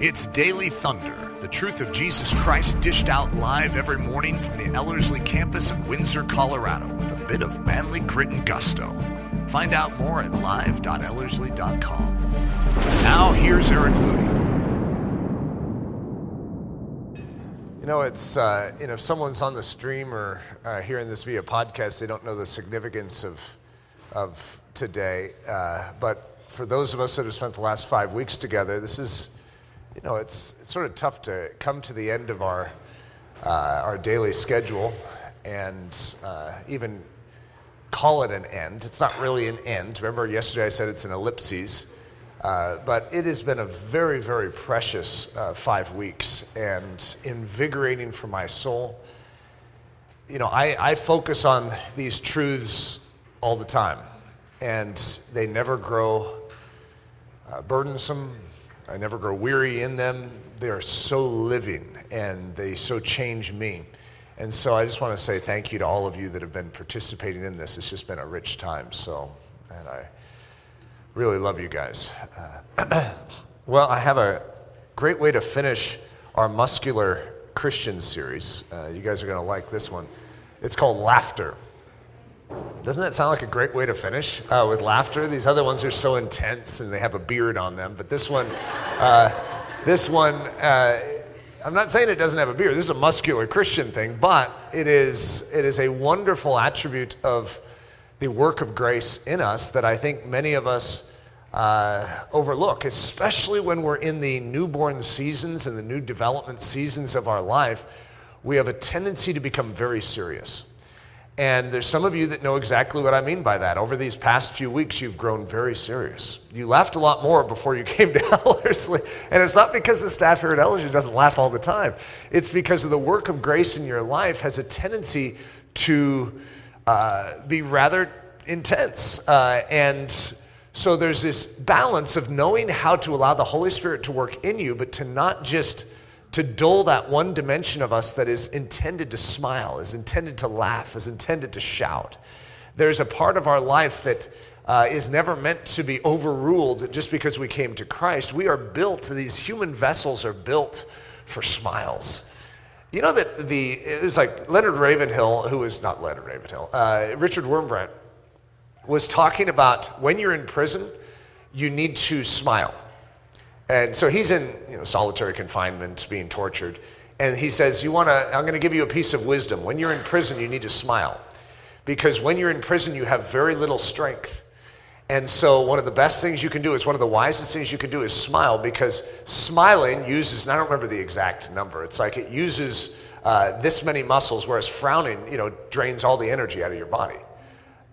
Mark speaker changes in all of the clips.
Speaker 1: It's Daily Thunder, the truth of Jesus Christ dished out live every morning from the Ellerslie campus in Windsor, Colorado, with a bit of manly grit and gusto. Find out more at live.ellerslie.com. Now, here's Eric Ludy.
Speaker 2: You know, it's, uh, you know, if someone's on the stream or uh, hearing this via podcast, they don't know the significance of, of today. Uh, but for those of us that have spent the last five weeks together, this is, you know, it's, it's sort of tough to come to the end of our, uh, our daily schedule and uh, even call it an end. It's not really an end. Remember, yesterday I said it's an ellipses. Uh, but it has been a very, very precious uh, five weeks and invigorating for my soul. You know, I, I focus on these truths all the time, and they never grow uh, burdensome. I never grow weary in them. They are so living and they so change me. And so I just want to say thank you to all of you that have been participating in this. It's just been a rich time. So, and I really love you guys. Uh, well, I have a great way to finish our muscular Christian series. Uh, you guys are going to like this one. It's called Laughter. Doesn't that sound like a great way to finish uh, with laughter? These other ones are so intense and they have a beard on them, but this one, uh, this one, uh, I'm not saying it doesn't have a beard. This is a muscular Christian thing, but it is it is a wonderful attribute of the work of grace in us that I think many of us uh, overlook, especially when we're in the newborn seasons and the new development seasons of our life. We have a tendency to become very serious. And there's some of you that know exactly what I mean by that. Over these past few weeks, you've grown very serious. You laughed a lot more before you came to Ellerslie. And it's not because the staff here at Ellerslie doesn't laugh all the time. It's because of the work of grace in your life has a tendency to uh, be rather intense. Uh, and so there's this balance of knowing how to allow the Holy Spirit to work in you, but to not just to dull that one dimension of us that is intended to smile, is intended to laugh, is intended to shout. There's a part of our life that uh, is never meant to be overruled just because we came to Christ. We are built, these human vessels are built for smiles. You know that the, it was like Leonard Ravenhill, who is not Leonard Ravenhill, uh, Richard Wurmbrand was talking about when you're in prison, you need to smile. And so he's in you know, solitary confinement, being tortured. And he says, you wanna, I'm going to give you a piece of wisdom. When you're in prison, you need to smile. Because when you're in prison, you have very little strength. And so, one of the best things you can do, it's one of the wisest things you can do, is smile because smiling uses, and I don't remember the exact number, it's like it uses uh, this many muscles, whereas frowning, you know, drains all the energy out of your body.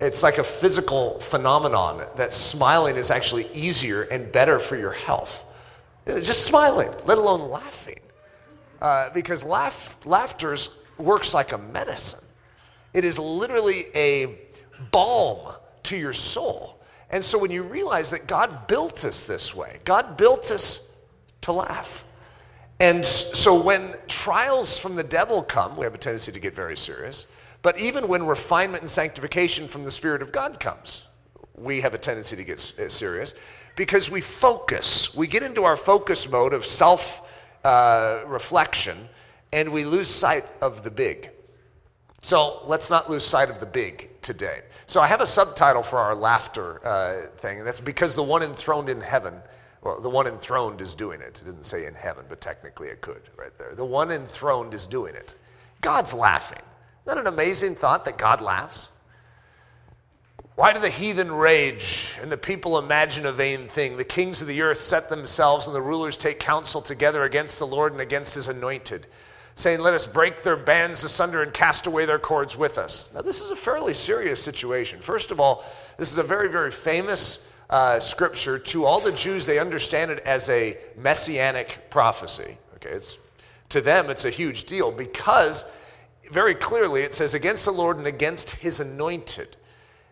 Speaker 2: It's like a physical phenomenon that smiling is actually easier and better for your health. Just smiling, let alone laughing. Uh, because laugh, laughter works like a medicine. It is literally a balm to your soul. And so when you realize that God built us this way, God built us to laugh. And so when trials from the devil come, we have a tendency to get very serious. But even when refinement and sanctification from the Spirit of God comes, we have a tendency to get serious because we focus. We get into our focus mode of self uh, reflection and we lose sight of the big. So let's not lose sight of the big today. So I have a subtitle for our laughter uh, thing, and that's because the one enthroned in heaven, well, the one enthroned is doing it. It doesn't say in heaven, but technically it could right there. The one enthroned is doing it. God's laughing. Isn't that an amazing thought that God laughs? Why do the heathen rage and the people imagine a vain thing? The kings of the earth set themselves and the rulers take counsel together against the Lord and against his anointed, saying, Let us break their bands asunder and cast away their cords with us. Now, this is a fairly serious situation. First of all, this is a very, very famous uh, scripture. To all the Jews, they understand it as a messianic prophecy. Okay, it's, to them, it's a huge deal because very clearly it says, Against the Lord and against his anointed.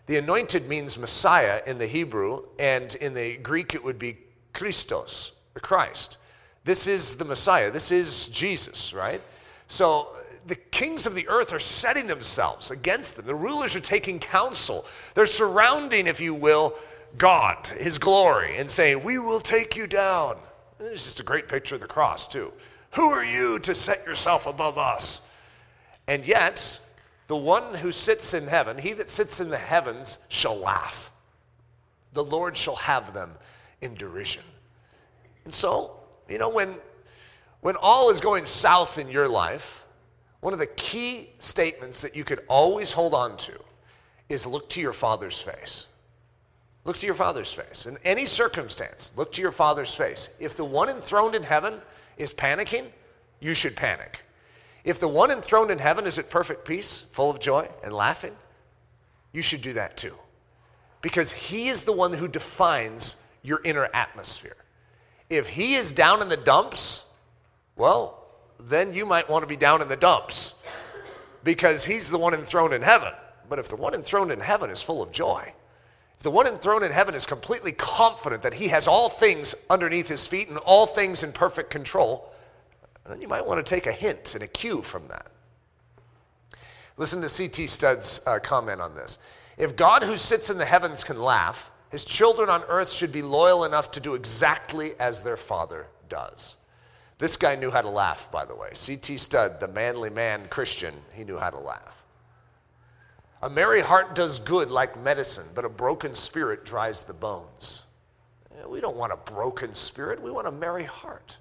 Speaker 2: The anointed means Messiah in the Hebrew, and in the Greek it would be Christos, Christ. This is the Messiah. This is Jesus, right? So the kings of the earth are setting themselves against them. The rulers are taking counsel. They're surrounding, if you will, God, His glory, and saying, We will take you down. It's just a great picture of the cross, too. Who are you to set yourself above us? And yet, the one who sits in heaven, he that sits in the heavens, shall laugh. The Lord shall have them in derision. And so, you know, when, when all is going south in your life, one of the key statements that you could always hold on to is look to your Father's face. Look to your Father's face. In any circumstance, look to your Father's face. If the one enthroned in heaven is panicking, you should panic. If the one enthroned in heaven is at perfect peace, full of joy and laughing, you should do that too. Because he is the one who defines your inner atmosphere. If he is down in the dumps, well, then you might want to be down in the dumps because he's the one enthroned in heaven. But if the one enthroned in heaven is full of joy, if the one enthroned in heaven is completely confident that he has all things underneath his feet and all things in perfect control, then you might want to take a hint and a cue from that. Listen to C.T. Studd's uh, comment on this. If God who sits in the heavens can laugh, his children on earth should be loyal enough to do exactly as their father does. This guy knew how to laugh, by the way. C.T. Studd, the manly man Christian, he knew how to laugh. A merry heart does good like medicine, but a broken spirit dries the bones. We don't want a broken spirit, we want a merry heart.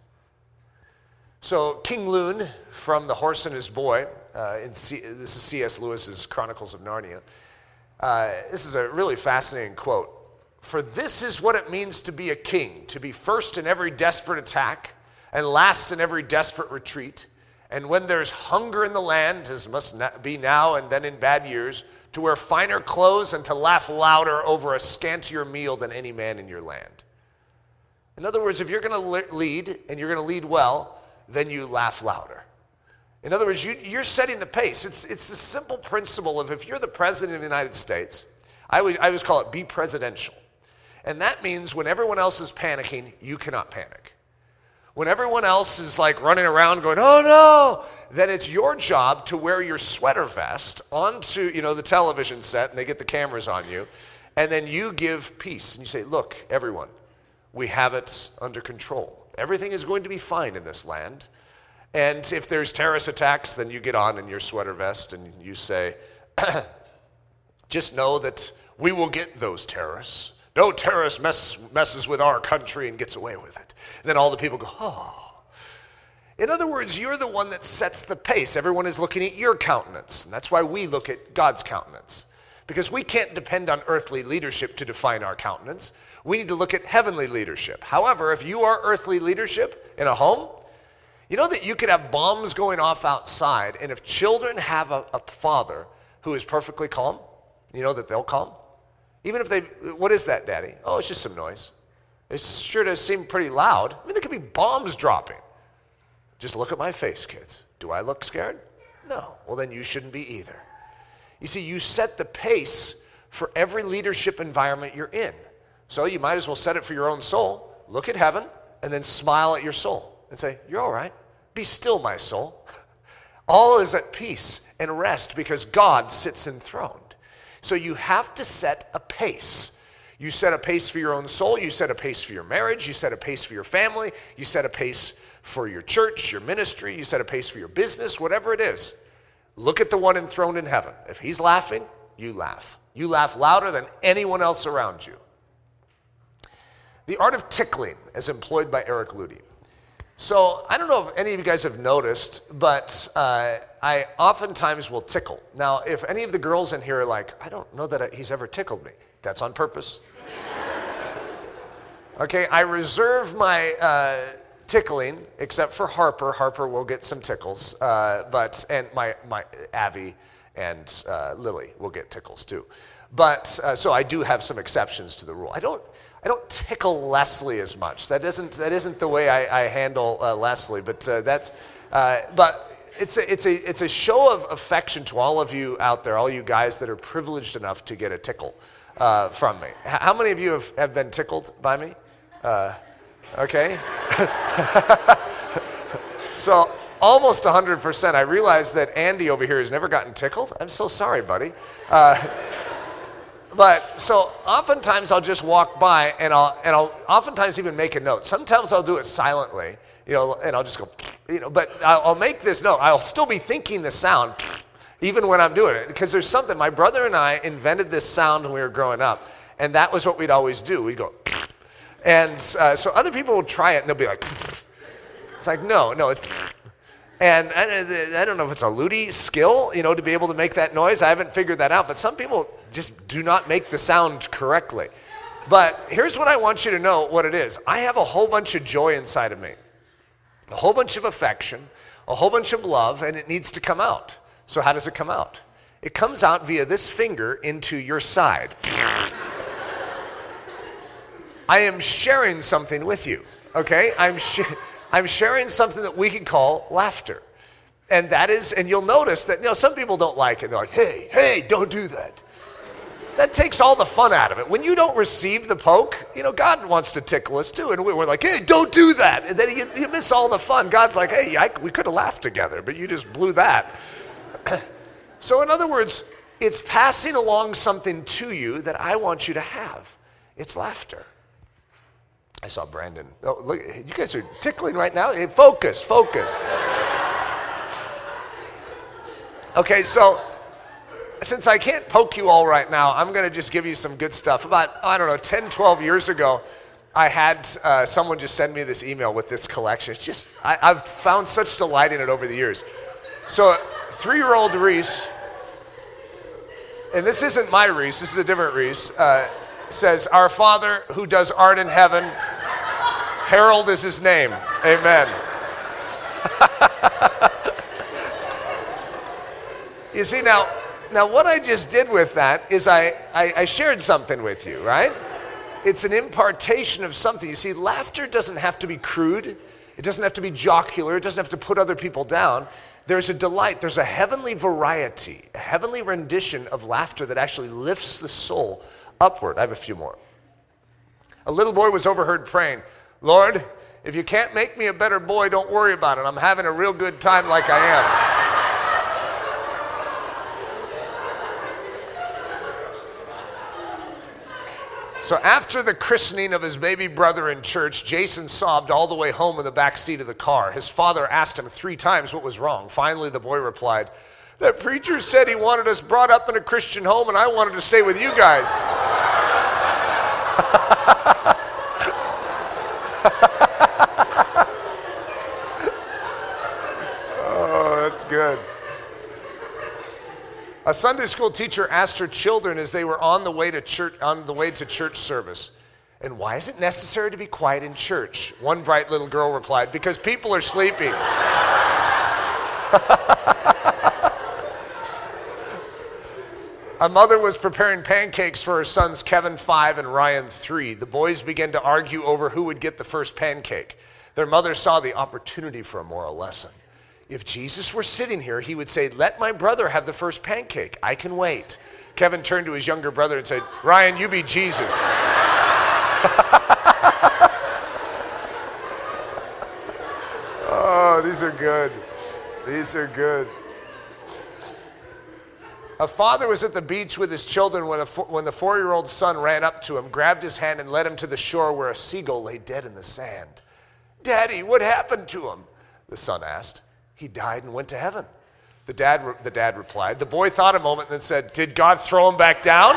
Speaker 2: So, King Lune from The Horse and His Boy, uh, C- this is C.S. Lewis's Chronicles of Narnia. Uh, this is a really fascinating quote. For this is what it means to be a king, to be first in every desperate attack and last in every desperate retreat. And when there's hunger in the land, as must be now and then in bad years, to wear finer clothes and to laugh louder over a scantier meal than any man in your land. In other words, if you're going to lead and you're going to lead well, then you laugh louder. In other words, you, are setting the pace. It's, it's the simple principle of if you're the president of the United States, I always, I always call it be presidential. And that means when everyone else is panicking, you cannot panic. When everyone else is like running around going, oh no, then it's your job to wear your sweater vest onto you know, the television set and they get the cameras on you. And then you give peace and you say, look, everyone, we have it under control. Everything is going to be fine in this land. And if there's terrorist attacks, then you get on in your sweater vest and you say, just know that we will get those terrorists. No terrorist mess, messes with our country and gets away with it. And then all the people go, oh. In other words, you're the one that sets the pace. Everyone is looking at your countenance. And that's why we look at God's countenance. Because we can't depend on earthly leadership to define our countenance. We need to look at heavenly leadership. However, if you are earthly leadership in a home, you know that you could have bombs going off outside, and if children have a, a father who is perfectly calm, you know that they'll calm? Even if they, what is that, Daddy? Oh, it's just some noise. It sure does seem pretty loud. I mean, there could be bombs dropping. Just look at my face, kids. Do I look scared? No. Well, then you shouldn't be either. You see, you set the pace for every leadership environment you're in. So you might as well set it for your own soul. Look at heaven and then smile at your soul and say, You're all right. Be still, my soul. All is at peace and rest because God sits enthroned. So you have to set a pace. You set a pace for your own soul, you set a pace for your marriage, you set a pace for your family, you set a pace for your church, your ministry, you set a pace for your business, whatever it is. Look at the one enthroned in heaven. If he's laughing, you laugh. You laugh louder than anyone else around you. The art of tickling, as employed by Eric Ludy. So I don't know if any of you guys have noticed, but uh, I oftentimes will tickle. Now, if any of the girls in here are like, I don't know that he's ever tickled me, that's on purpose. okay, I reserve my uh, tickling, except for Harper. Harper will get some tickles, uh, but and my my Avi and uh, Lily will get tickles too. But uh, so I do have some exceptions to the rule. I don't I don't tickle Leslie as much. That isn't, that isn't the way I, I handle uh, Leslie, but uh, that's, uh, but it's a, it's, a, it's a show of affection to all of you out there, all you guys that are privileged enough to get a tickle from me. How many of you have, have been tickled by me? Okay. so almost 100%. I realize that Andy over here has never gotten tickled. I'm so sorry, buddy. Uh, but so oftentimes I'll just walk by and I'll and I'll oftentimes even make a note. Sometimes I'll do it silently, you know, and I'll just go, you know. But I'll, make this note. I'll still be thinking the sound, even when I'm doing it, because there's something. My brother and I invented this sound when we were growing up, and that was what we'd always do. We'd go, and uh, so other people will try it and they'll be like, it's like no, no, it's. And I, don't know if it's a Ludy skill, you know, to be able to make that noise. I haven't figured that out. But some people just do not make the sound correctly. But here's what I want you to know what it is I have a whole bunch of joy inside of me, a whole bunch of affection, a whole bunch of love, and it needs to come out. So, how does it come out? It comes out via this finger into your side. I am sharing something with you, okay? I'm sharing. I'm sharing something that we can call laughter. And that is, and you'll notice that, you know, some people don't like it. They're like, hey, hey, don't do that. That takes all the fun out of it. When you don't receive the poke, you know, God wants to tickle us too. And we're like, hey, don't do that. And then you, you miss all the fun. God's like, hey, I, we could have laughed together, but you just blew that. so, in other words, it's passing along something to you that I want you to have. It's laughter. I saw Brandon. Oh, look, you guys are tickling right now. Hey, focus, focus. Okay, so since I can't poke you all right now, I'm going to just give you some good stuff. About, I don't know, 10, 12 years ago, I had uh, someone just send me this email with this collection. It's just, I, have found such delight in it over the years. So, three year old Reese, and this isn't my Reese, this is a different Reese, uh, says, Our Father who does art in heaven Harold is his name. Amen. you see, now, now what I just did with that is I, I, I shared something with you, right? It's an impartation of something. You see, laughter doesn't have to be crude, it doesn't have to be jocular, it doesn't have to put other people down. There's a delight, there's a heavenly variety, a heavenly rendition of laughter that actually lifts the soul upward. I have a few more. A little boy was overheard praying, Lord, if you can't make me a better boy, don't worry about it. I'm having a real good time like I am. So after the christening of his baby brother in church, Jason sobbed all the way home in the back seat of the car. His father asked him three times what was wrong. Finally, the boy replied, That preacher said he wanted us brought up in a Christian home and I wanted to stay with you guys. oh, that's good. A Sunday school teacher asked her children as they were on the way to church, on the way to church service, and why is it necessary to be quiet in church? One bright little girl replied, because people are sleeping. A mother was preparing pancakes for her sons Kevin 5 and Ryan 3. The boys began to argue over who would get the first pancake. Their mother saw the opportunity for a moral lesson. If Jesus were sitting here, he would say, Let my brother have the first pancake. I can wait. Kevin turned to his younger brother and said, Ryan, you be Jesus. oh, these are good. These are good. A father was at the beach with his children when, when the four year old son ran up to him, grabbed his hand, and led him to the shore where a seagull lay dead in the sand. Daddy, what happened to him? The son asked. He died and went to heaven. The dad, the dad replied. The boy thought a moment and then said, Did God throw him back down?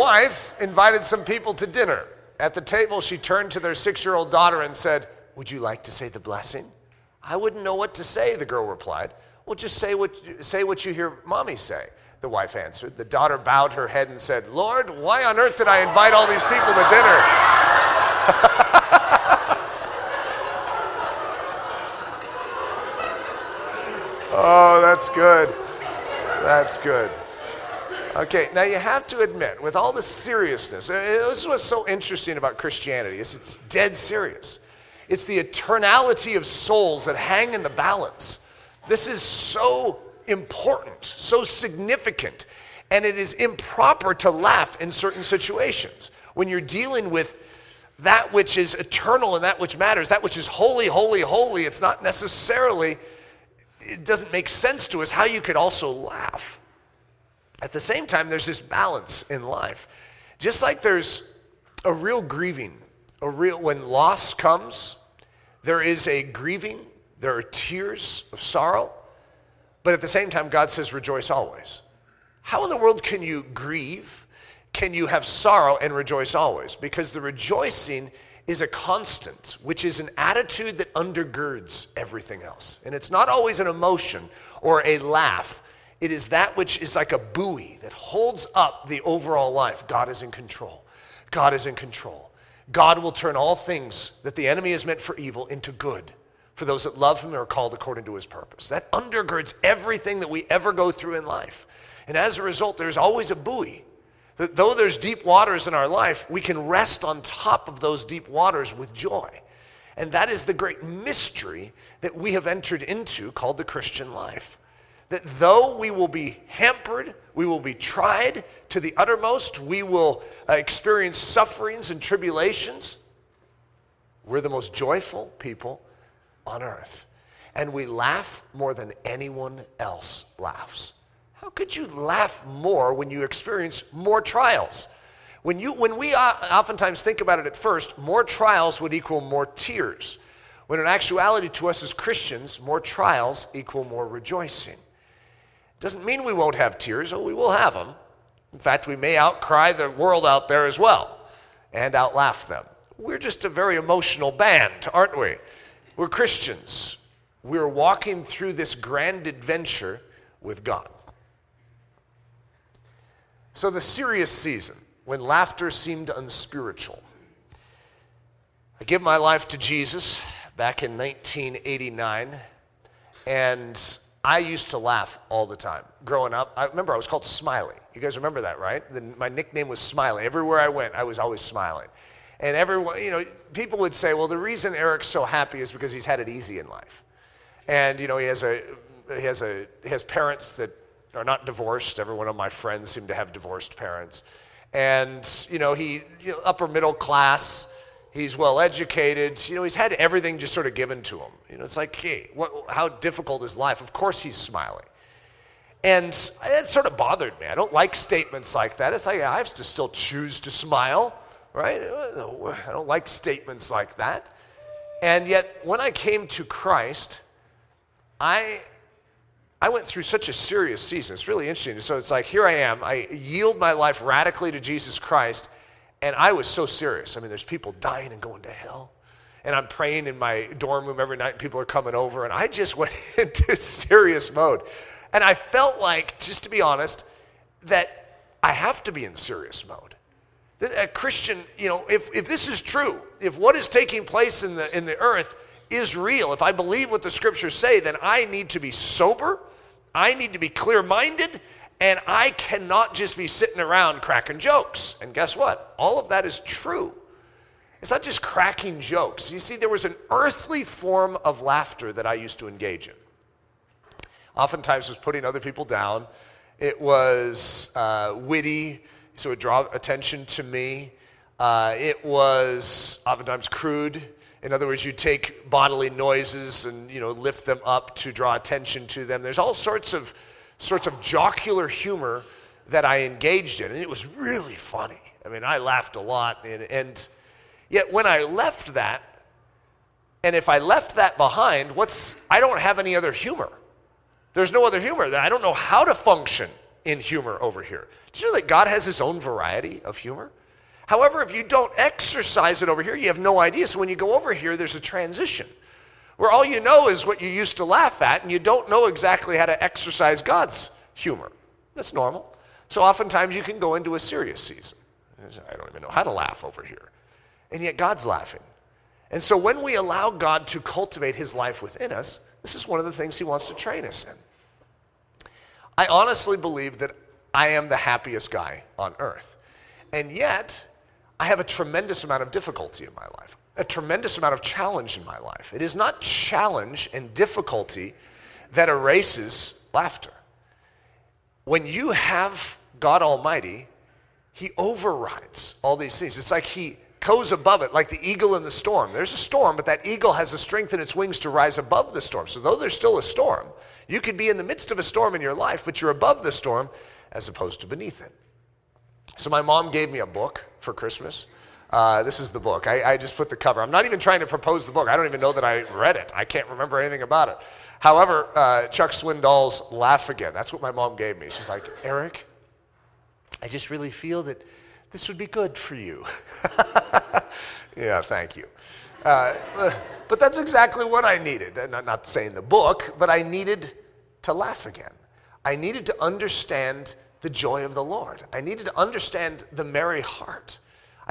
Speaker 2: Wife invited some people to dinner. At the table, she turned to their six year old daughter and said, Would you like to say the blessing? I wouldn't know what to say, the girl replied. Well, just say what, say what you hear mommy say, the wife answered. The daughter bowed her head and said, Lord, why on earth did I invite all these people to dinner? oh, that's good. That's good. Okay, now you have to admit, with all the seriousness, uh, this is what's so interesting about Christianity is it's dead serious. It's the eternality of souls that hang in the balance. This is so important, so significant, and it is improper to laugh in certain situations. When you're dealing with that which is eternal and that which matters, that which is holy, holy, holy, it's not necessarily, it doesn't make sense to us how you could also laugh. At the same time, there's this balance in life. Just like there's a real grieving, a real, when loss comes, there is a grieving, there are tears of sorrow, but at the same time, God says, rejoice always. How in the world can you grieve? Can you have sorrow and rejoice always? Because the rejoicing is a constant, which is an attitude that undergirds everything else. And it's not always an emotion or a laugh, it is that which is like a buoy that holds up the overall life. God is in control. God is in control. God will turn all things that the enemy has meant for evil into good for those that love him and are called according to his purpose. That undergirds everything that we ever go through in life. And as a result, there's always a buoy. That though there's deep waters in our life, we can rest on top of those deep waters with joy. And that is the great mystery that we have entered into called the Christian life. That though we will be hampered, we will be tried to the uttermost, we will uh, experience sufferings and tribulations, we're the most joyful people on earth. And we laugh more than anyone else laughs. How could you laugh more when you experience more trials? When, you, when we oftentimes think about it at first, more trials would equal more tears. When in actuality, to us as Christians, more trials equal more rejoicing. Doesn't mean we won't have tears, oh, we will have them. In fact, we may outcry the world out there as well and outlaugh them. We're just a very emotional band, aren't we? We're Christians. We're walking through this grand adventure with God. So, the serious season, when laughter seemed unspiritual. I give my life to Jesus back in 1989, and I used to laugh all the time. Growing up, I remember I was called Smiley. You guys remember that, right? The, my nickname was Smiley. Everywhere I went, I was always smiling. And everyone, you know, people would say, well, the reason Eric's so happy is because he's had it easy in life. And, you know, he has a, he has a, he has parents that are not divorced. Every one of my friends seem to have divorced parents. And, you know, he, you know, upper middle class, he's well educated. You know, he's had everything just sort of given to him. You know, it's like, hey, what, how difficult is life? Of course he's smiling. And it sort of bothered me. I don't like statements like that. It's like I have to still choose to smile, right? I don't like statements like that. And yet, when I came to Christ, I I went through such a serious season. It's really interesting. So it's like, here I am. I yield my life radically to Jesus Christ, and I was so serious. I mean, there's people dying and going to hell. And I'm praying in my dorm room every night, and people are coming over, and I just went into serious mode. And I felt like, just to be honest, that I have to be in serious mode. A Christian, you know, if, if this is true, if what is taking place in the, in the earth is real, if I believe what the scriptures say, then I need to be sober I need to be clear minded, and I cannot just be sitting around cracking jokes. And guess what? All of that is true. It's not just cracking jokes. You see, there was an earthly form of laughter that I used to engage in. Oftentimes, it was putting other people down. It was uh, witty, so it draw attention to me. Uh, it was oftentimes crude. In other words, you take bodily noises and you know lift them up to draw attention to them. There's all sorts of sorts of jocular humor that I engaged in, and it was really funny. I mean, I laughed a lot, and, and yet when I left that, and if I left that behind, what's I don't have any other humor. There's no other humor. I don't know how to function in humor over here. Did you know that God has His own variety of humor? However, if you don't exercise it over here, you have no idea. So when you go over here, there's a transition where all you know is what you used to laugh at, and you don't know exactly how to exercise God's humor. That's normal. So oftentimes you can go into a serious season. I don't even know how to laugh over here. And yet God's laughing. And so when we allow God to cultivate his life within us, this is one of the things he wants to train us in. I honestly believe that I am the happiest guy on earth. And yet, I have a tremendous amount of difficulty in my life, a tremendous amount of challenge in my life. It is not challenge and difficulty that erases laughter. When you have God Almighty, He overrides all these things. It's like He goes above it, like the eagle in the storm. There's a storm, but that eagle has the strength in its wings to rise above the storm. So, though there's still a storm, you could be in the midst of a storm in your life, but you're above the storm as opposed to beneath it. So, my mom gave me a book for Christmas. Uh, this is the book. I, I, just put the cover. I'm not even trying to propose the book. I don't even know that I read it. I can't remember anything about it. However, uh, Chuck Swindoll's Laugh Again. That's what my mom gave me. She's like, Eric, I just really feel that this would be good for you. yeah, thank you. Uh, but that's exactly what I needed. And I'm not saying the book, but I needed to laugh again. I needed to understand the joy of the Lord. I needed to understand the merry heart.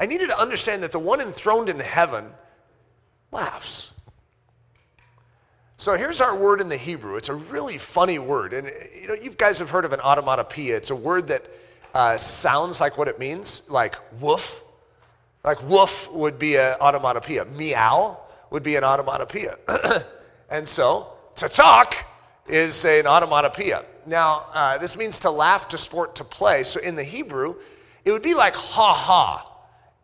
Speaker 2: I needed to understand that the one enthroned in heaven laughs. So here's our word in the Hebrew. It's a really funny word. And you know, you guys have heard of an automatopoeia. It's a word that uh, sounds like what it means, like woof. Like woof would be an automatopoeia. Meow would be an automatopoeia. and so to talk is an automatopoeia. Now, uh, this means to laugh, to sport, to play. So in the Hebrew, it would be like ha ha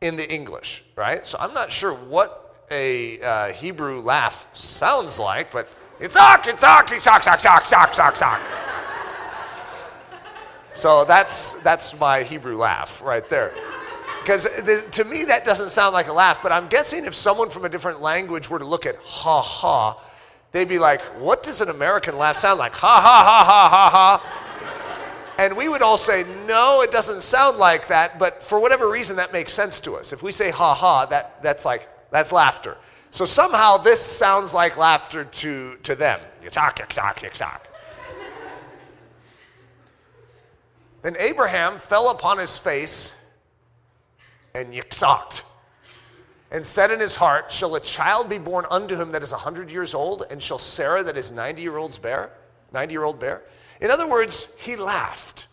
Speaker 2: in the English, right? So I'm not sure what a uh, Hebrew laugh sounds like, but it's talk, it's talk, it's talk, talk, talk, talk, talk. So that's, that's my Hebrew laugh right there. Because to me, that doesn't sound like a laugh, but I'm guessing if someone from a different language were to look at ha ha, they'd be like, what does an American laugh sound like? Ha ha ha ha ha ha. And we would all say, no, it doesn't sound like that, but for whatever reason, that makes sense to us. If we say ha ha, that, that's like, that's laughter. So somehow this sounds like laughter to, to them. Yitzhak, yitzhak, yitzhak. Then Abraham fell upon his face and yitzhaked and said in his heart, Shall a child be born unto him that is a hundred years old, and shall Sarah that is ninety year old's bear? Ninety year old bear? In other words, he laughed.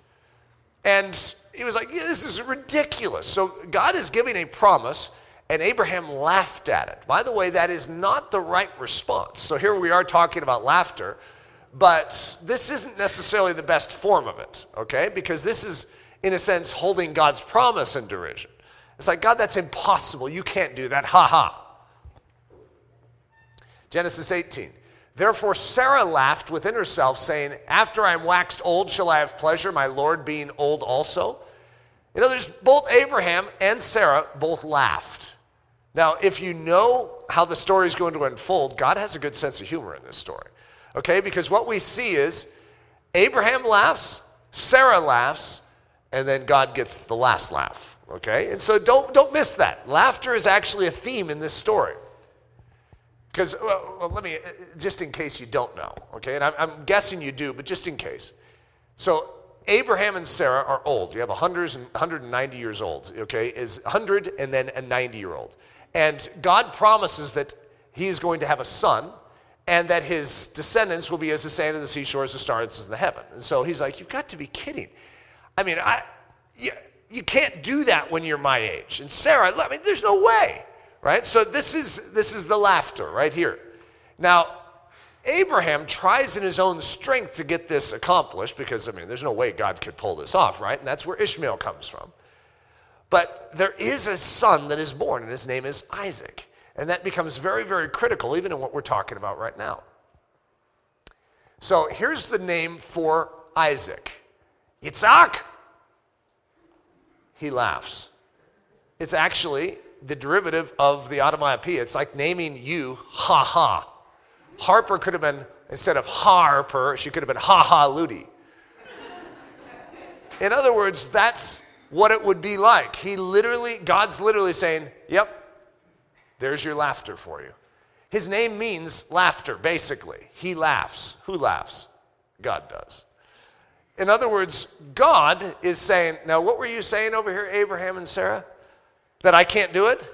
Speaker 2: And he was like, yeah, This is ridiculous. So God is giving a promise, and Abraham laughed at it. By the way, that is not the right response. So here we are talking about laughter but this isn't necessarily the best form of it, okay? Because this is, in a sense, holding God's promise in derision. It's like, God, that's impossible. You can't do that. Ha ha. Genesis 18. Therefore, Sarah laughed within herself, saying, After I am waxed old, shall I have pleasure, my Lord being old also? In other words, both Abraham and Sarah both laughed. Now, if you know how the story is going to unfold, God has a good sense of humor in this story. Okay, because what we see is Abraham laughs, Sarah laughs, and then God gets the last laugh. Okay, and so don't, don't miss that. Laughter is actually a theme in this story. Because, well, well, let me, uh, uh, just in case you don't know, okay, and I'm, I'm guessing you do, but just in case. So, Abraham and Sarah are old. You have 100 and 190 years old, okay, is 100 and then a 90 year old. And God promises that he is going to have a son and that his descendants will be as the sand of the seashore as the stars in the heaven. And so he's like, You've got to be kidding. I mean, I, you, you can't do that when you're my age. And Sarah, I mean, there's no way, right? So this is, this is the laughter right here. Now, Abraham tries in his own strength to get this accomplished because, I mean, there's no way God could pull this off, right? And that's where Ishmael comes from. But there is a son that is born, and his name is Isaac. And that becomes very, very critical, even in what we're talking about right now. So here's the name for Isaac Yitzhak. He laughs. It's actually the derivative of the automatopoeia. It's like naming you ha ha. Harper could have been, instead of Harper, she could have been ha ha Ludy. In other words, that's what it would be like. He literally, God's literally saying, Yep, there's your laughter for you. His name means laughter, basically. He laughs. Who laughs? God does. In other words, God is saying, now what were you saying over here, Abraham and Sarah? That I can't do it?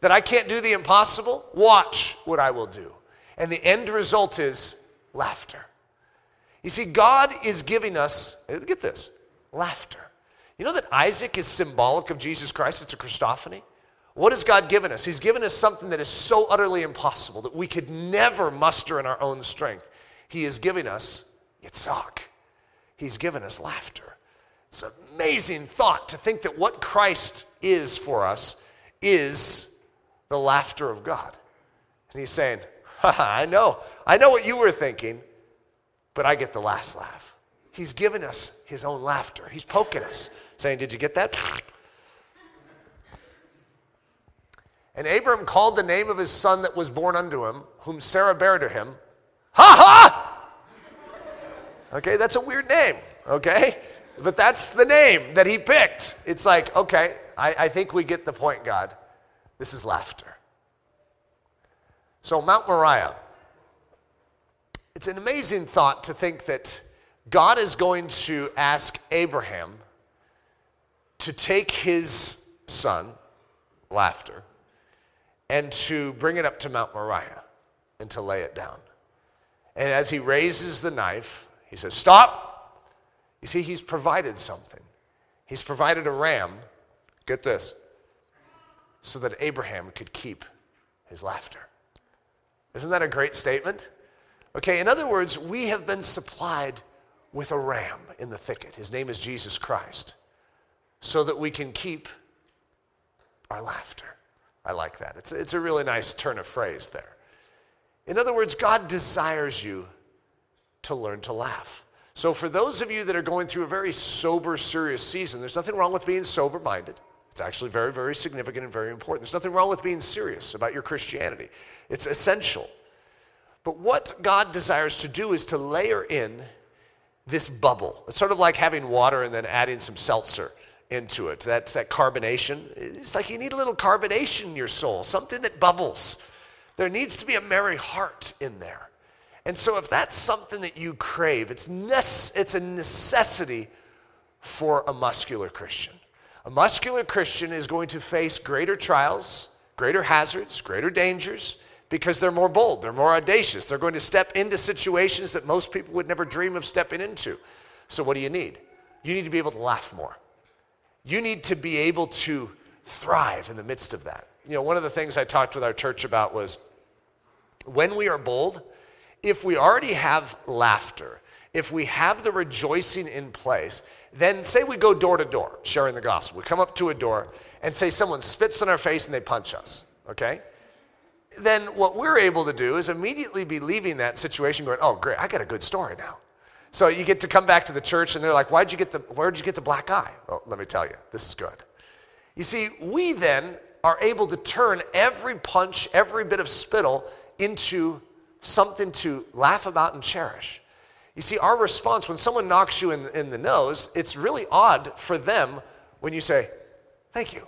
Speaker 2: That I can't do the impossible? Watch what I will do. And the end result is laughter. You see, God is giving us, get this, laughter. You know that Isaac is symbolic of Jesus Christ? It's a Christophany. What has God given us? He's given us something that is so utterly impossible that we could never muster in our own strength. He is giving us Yitzhak. He's given us laughter. It's an amazing thought to think that what Christ is for us is the laughter of God. And he's saying, I know, I know what you were thinking, but I get the last laugh. He's given us his own laughter. He's poking us, saying, Did you get that? And Abram called the name of his son that was born unto him, whom Sarah bare to him, Ha ha! Okay, that's a weird name, okay? But that's the name that he picked. It's like, okay, I, I think we get the point, God. This is laughter. So, Mount Moriah, it's an amazing thought to think that God is going to ask Abraham to take his son, laughter, and to bring it up to Mount Moriah and to lay it down. And as he raises the knife, he says, Stop. You see, he's provided something. He's provided a ram, get this, so that Abraham could keep his laughter. Isn't that a great statement? Okay, in other words, we have been supplied with a ram in the thicket. His name is Jesus Christ, so that we can keep our laughter. I like that. It's, it's a really nice turn of phrase there. In other words, God desires you to learn to laugh. So, for those of you that are going through a very sober, serious season, there's nothing wrong with being sober minded. It's actually very, very significant and very important. There's nothing wrong with being serious about your Christianity, it's essential. But what God desires to do is to layer in this bubble. It's sort of like having water and then adding some seltzer into it. That, that carbonation. It's like you need a little carbonation in your soul, something that bubbles. There needs to be a merry heart in there. And so, if that's something that you crave, it's, nece- it's a necessity for a muscular Christian. A muscular Christian is going to face greater trials, greater hazards, greater dangers because they're more bold, they're more audacious. They're going to step into situations that most people would never dream of stepping into. So, what do you need? You need to be able to laugh more. You need to be able to thrive in the midst of that. You know, one of the things I talked with our church about was when we are bold, if we already have laughter, if we have the rejoicing in place, then say we go door to door sharing the gospel. We come up to a door and say someone spits in our face and they punch us, okay? Then what we're able to do is immediately be leaving that situation going, oh, great, I got a good story now. So you get to come back to the church and they're like, why'd you get the, where'd you get the black eye? Well, let me tell you, this is good. You see, we then are able to turn every punch, every bit of spittle into something to laugh about and cherish. You see, our response when someone knocks you in, in the nose, it's really odd for them when you say, Thank you.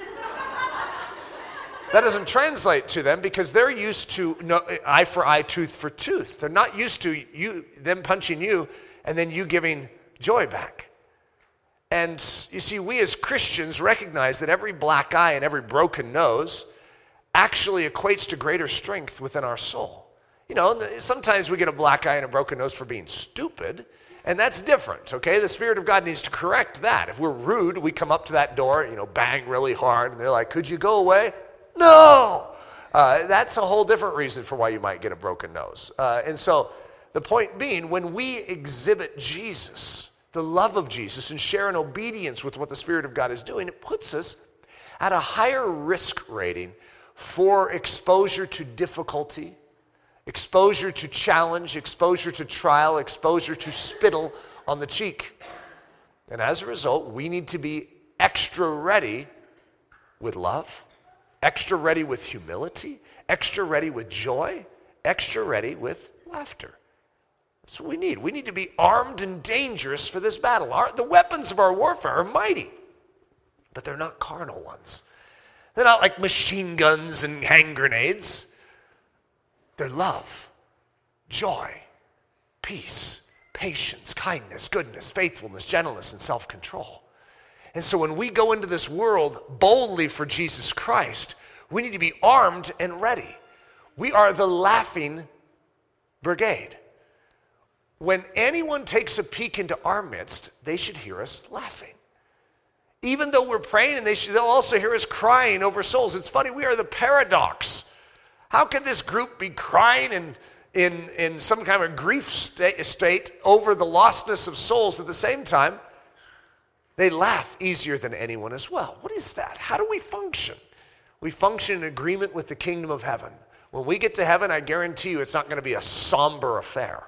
Speaker 2: that doesn't translate to them because they're used to no, eye for eye, tooth for tooth. They're not used to you, them punching you and then you giving joy back. And you see, we as Christians recognize that every black eye and every broken nose actually equates to greater strength within our soul. You know, sometimes we get a black eye and a broken nose for being stupid, and that's different, okay? The Spirit of God needs to correct that. If we're rude, we come up to that door, you know, bang really hard, and they're like, Could you go away? No! Uh, that's a whole different reason for why you might get a broken nose. Uh, and so, the point being, when we exhibit Jesus, the love of Jesus, and share in obedience with what the Spirit of God is doing, it puts us at a higher risk rating for exposure to difficulty, exposure to challenge, exposure to trial, exposure to spittle on the cheek. And as a result, we need to be extra ready with love, extra ready with humility, extra ready with joy, extra ready with laughter. That's what we need. We need to be armed and dangerous for this battle. Our, the weapons of our warfare are mighty, but they're not carnal ones. They're not like machine guns and hand grenades. They're love, joy, peace, patience, kindness, goodness, faithfulness, gentleness, and self control. And so when we go into this world boldly for Jesus Christ, we need to be armed and ready. We are the laughing brigade. When anyone takes a peek into our midst, they should hear us laughing even though we're praying and they should, they'll also hear us crying over souls. It's funny, we are the paradox. How can this group be crying in, in, in some kind of grief state, state over the lostness of souls at the same time? They laugh easier than anyone as well. What is that? How do we function? We function in agreement with the kingdom of heaven. When we get to heaven, I guarantee you it's not going to be a somber affair.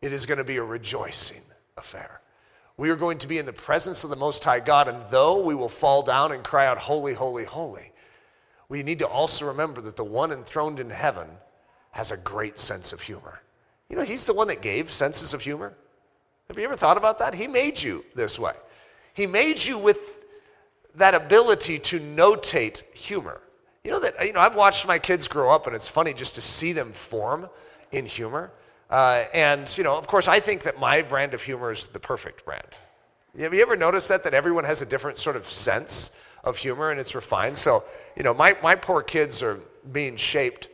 Speaker 2: It is going to be a rejoicing affair. We are going to be in the presence of the Most High God, and though we will fall down and cry out, Holy, holy, holy, we need to also remember that the one enthroned in heaven has a great sense of humor. You know, he's the one that gave senses of humor. Have you ever thought about that? He made you this way. He made you with that ability to notate humor. You know that you know I've watched my kids grow up, and it's funny just to see them form in humor. Uh, and you know, of course, I think that my brand of humor is the perfect brand. Have you ever noticed that that everyone has a different sort of sense of humor, and it's refined? So you know, my my poor kids are being shaped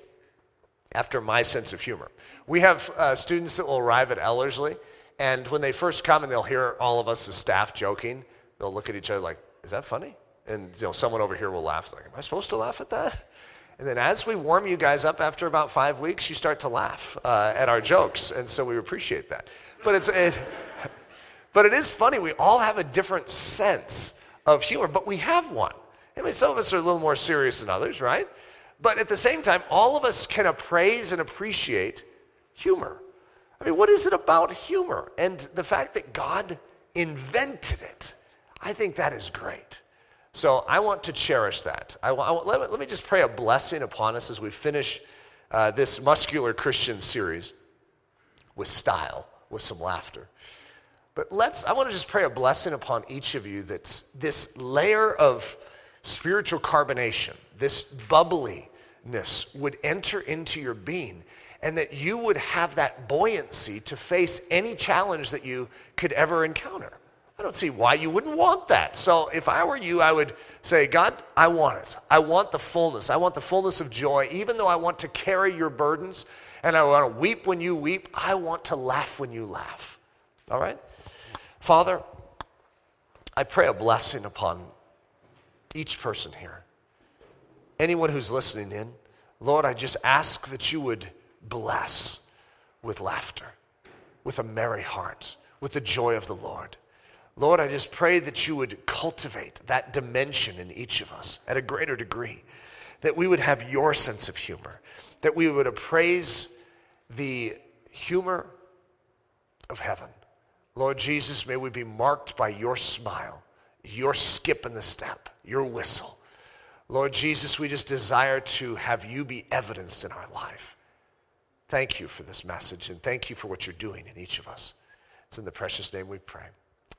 Speaker 2: after my sense of humor. We have uh, students that will arrive at Ellerslie, and when they first come and they'll hear all of us as staff joking, they'll look at each other like, "Is that funny?" And you know, someone over here will laugh. It's like, "Am I supposed to laugh at that?" And then as we warm you guys up after about five weeks, you start to laugh uh, at our jokes, and so we appreciate that. But it's it, but it is funny. We all have a different sense of humor, but we have one. I mean, some of us are a little more serious than others, right? But at the same time, all of us can appraise and appreciate humor. I mean, what is it about humor? And the fact that God invented it, I think that is great. So I want to cherish that. I, I, let, me, let, me, just pray a blessing upon us as we finish uh, this muscular Christian series with style, with some laughter. But let's, I want to just pray a blessing upon each of you that this layer of spiritual carbonation, this bubbly, would enter into your being and that you would have that buoyancy to face any challenge that you could ever encounter. I don't see why you wouldn't want that. So if I were you, I would say, God, I want it. I want the fullness. I want the fullness of joy. Even though I want to carry your burdens and I want to weep when you weep, I want to laugh when you laugh. All right? Father, I pray a blessing upon each person here anyone who's listening in, Lord, I just ask that you would bless with laughter, with a merry heart, with the joy of the Lord. Lord, I just pray that you would cultivate that dimension in each of us at a greater degree, that we would have your sense of humor, that we would appraise the humor of heaven. Lord Jesus, may we be marked by your smile, your skip in the step, your whistle. Lord Jesus, we just desire to have you be evidenced in our life. Thank you for this message and thank you for what you're doing in each of us. It's in the precious name we pray.